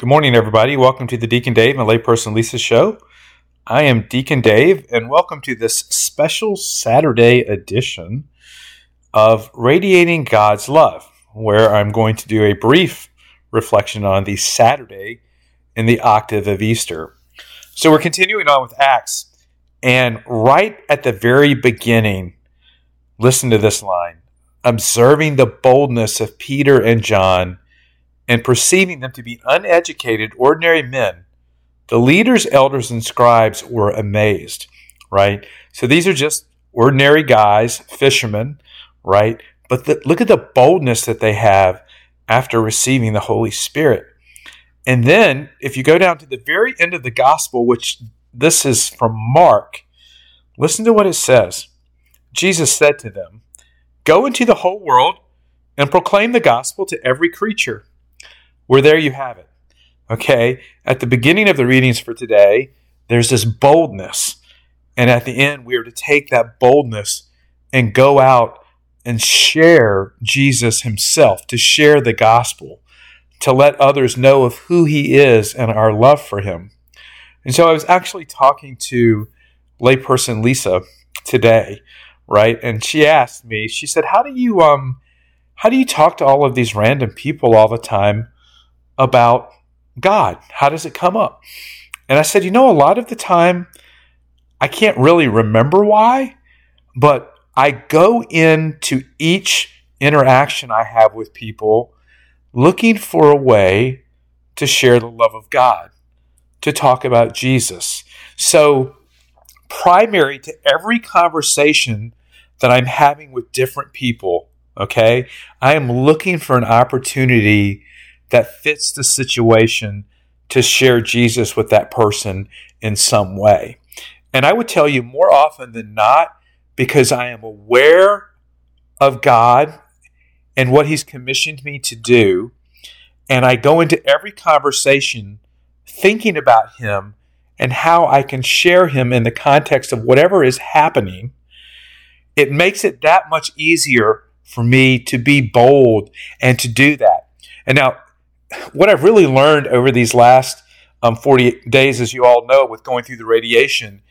Good morning, everybody. Welcome to the Deacon Dave and Layperson Lisa show. I am Deacon Dave, and welcome to this special Saturday edition of Radiating God's Love, where I'm going to do a brief reflection on the Saturday in the octave of Easter. So we're continuing on with Acts, and right at the very beginning, listen to this line observing the boldness of Peter and John and perceiving them to be uneducated, ordinary men, the leaders, elders, and scribes were amazed, right? So these are just ordinary guys, fishermen, right? But the, look at the boldness that they have after receiving the Holy Spirit. And then, if you go down to the very end of the gospel, which this is from Mark, listen to what it says. Jesus said to them, Go into the whole world and proclaim the gospel to every creature. Well, there you have it. Okay? At the beginning of the readings for today, there's this boldness. And at the end, we are to take that boldness and go out and share Jesus himself, to share the gospel, to let others know of who he is and our love for him. And so I was actually talking to layperson Lisa today, right? And she asked me, she said, "How do you um how do you talk to all of these random people all the time about God? How does it come up? And I said, you know, a lot of the time, I can't really remember why, but I go into each interaction I have with people looking for a way to share the love of God, to talk about Jesus. So, primary to every conversation that I'm having with different people, okay, I am looking for an opportunity that fits the situation to share Jesus with that person in some way. And I would tell you more often than not, because I am aware of God and what He's commissioned me to do, and I go into every conversation thinking about Him and how I can share Him in the context of whatever is happening, it makes it that much easier for me to be bold and to do that. And now, what I've really learned over these last um, 40 days, as you all know, with going through the radiation,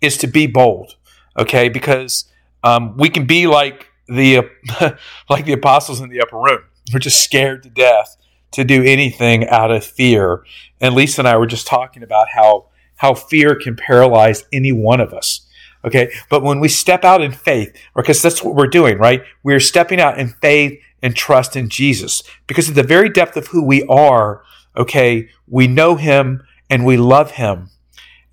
is to be bold. Okay, because um, we can be like the like the apostles in the upper room. We're just scared to death to do anything out of fear. And Lisa and I were just talking about how how fear can paralyze any one of us. Okay, but when we step out in faith, because that's what we're doing, right? We're stepping out in faith and trust in Jesus. Because at the very depth of who we are, okay, we know him and we love him.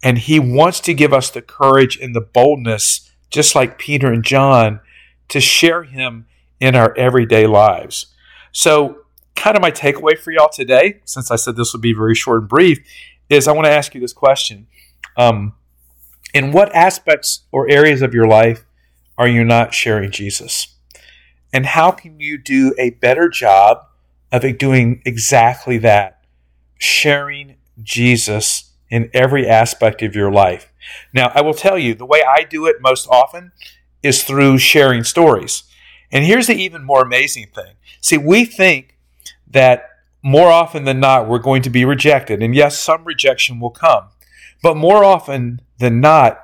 And he wants to give us the courage and the boldness, just like Peter and John, to share him in our everyday lives. So, kind of my takeaway for y'all today, since I said this would be very short and brief, is I want to ask you this question. Um, in what aspects or areas of your life are you not sharing Jesus? And how can you do a better job of doing exactly that? Sharing Jesus in every aspect of your life. Now, I will tell you, the way I do it most often is through sharing stories. And here's the even more amazing thing. See, we think that more often than not, we're going to be rejected. And yes, some rejection will come. But more often than not,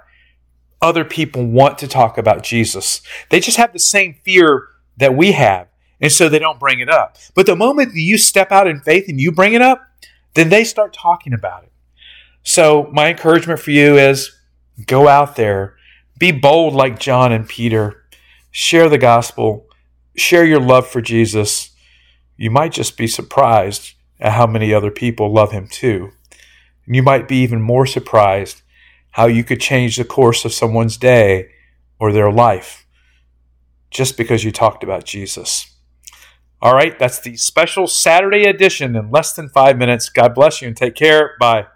other people want to talk about Jesus. They just have the same fear that we have. And so they don't bring it up. But the moment that you step out in faith and you bring it up, then they start talking about it. So my encouragement for you is go out there, be bold like John and Peter, share the gospel, share your love for Jesus. You might just be surprised at how many other people love him too. And you might be even more surprised how you could change the course of someone's day or their life just because you talked about Jesus. All right, that's the special Saturday edition in less than five minutes. God bless you and take care. Bye.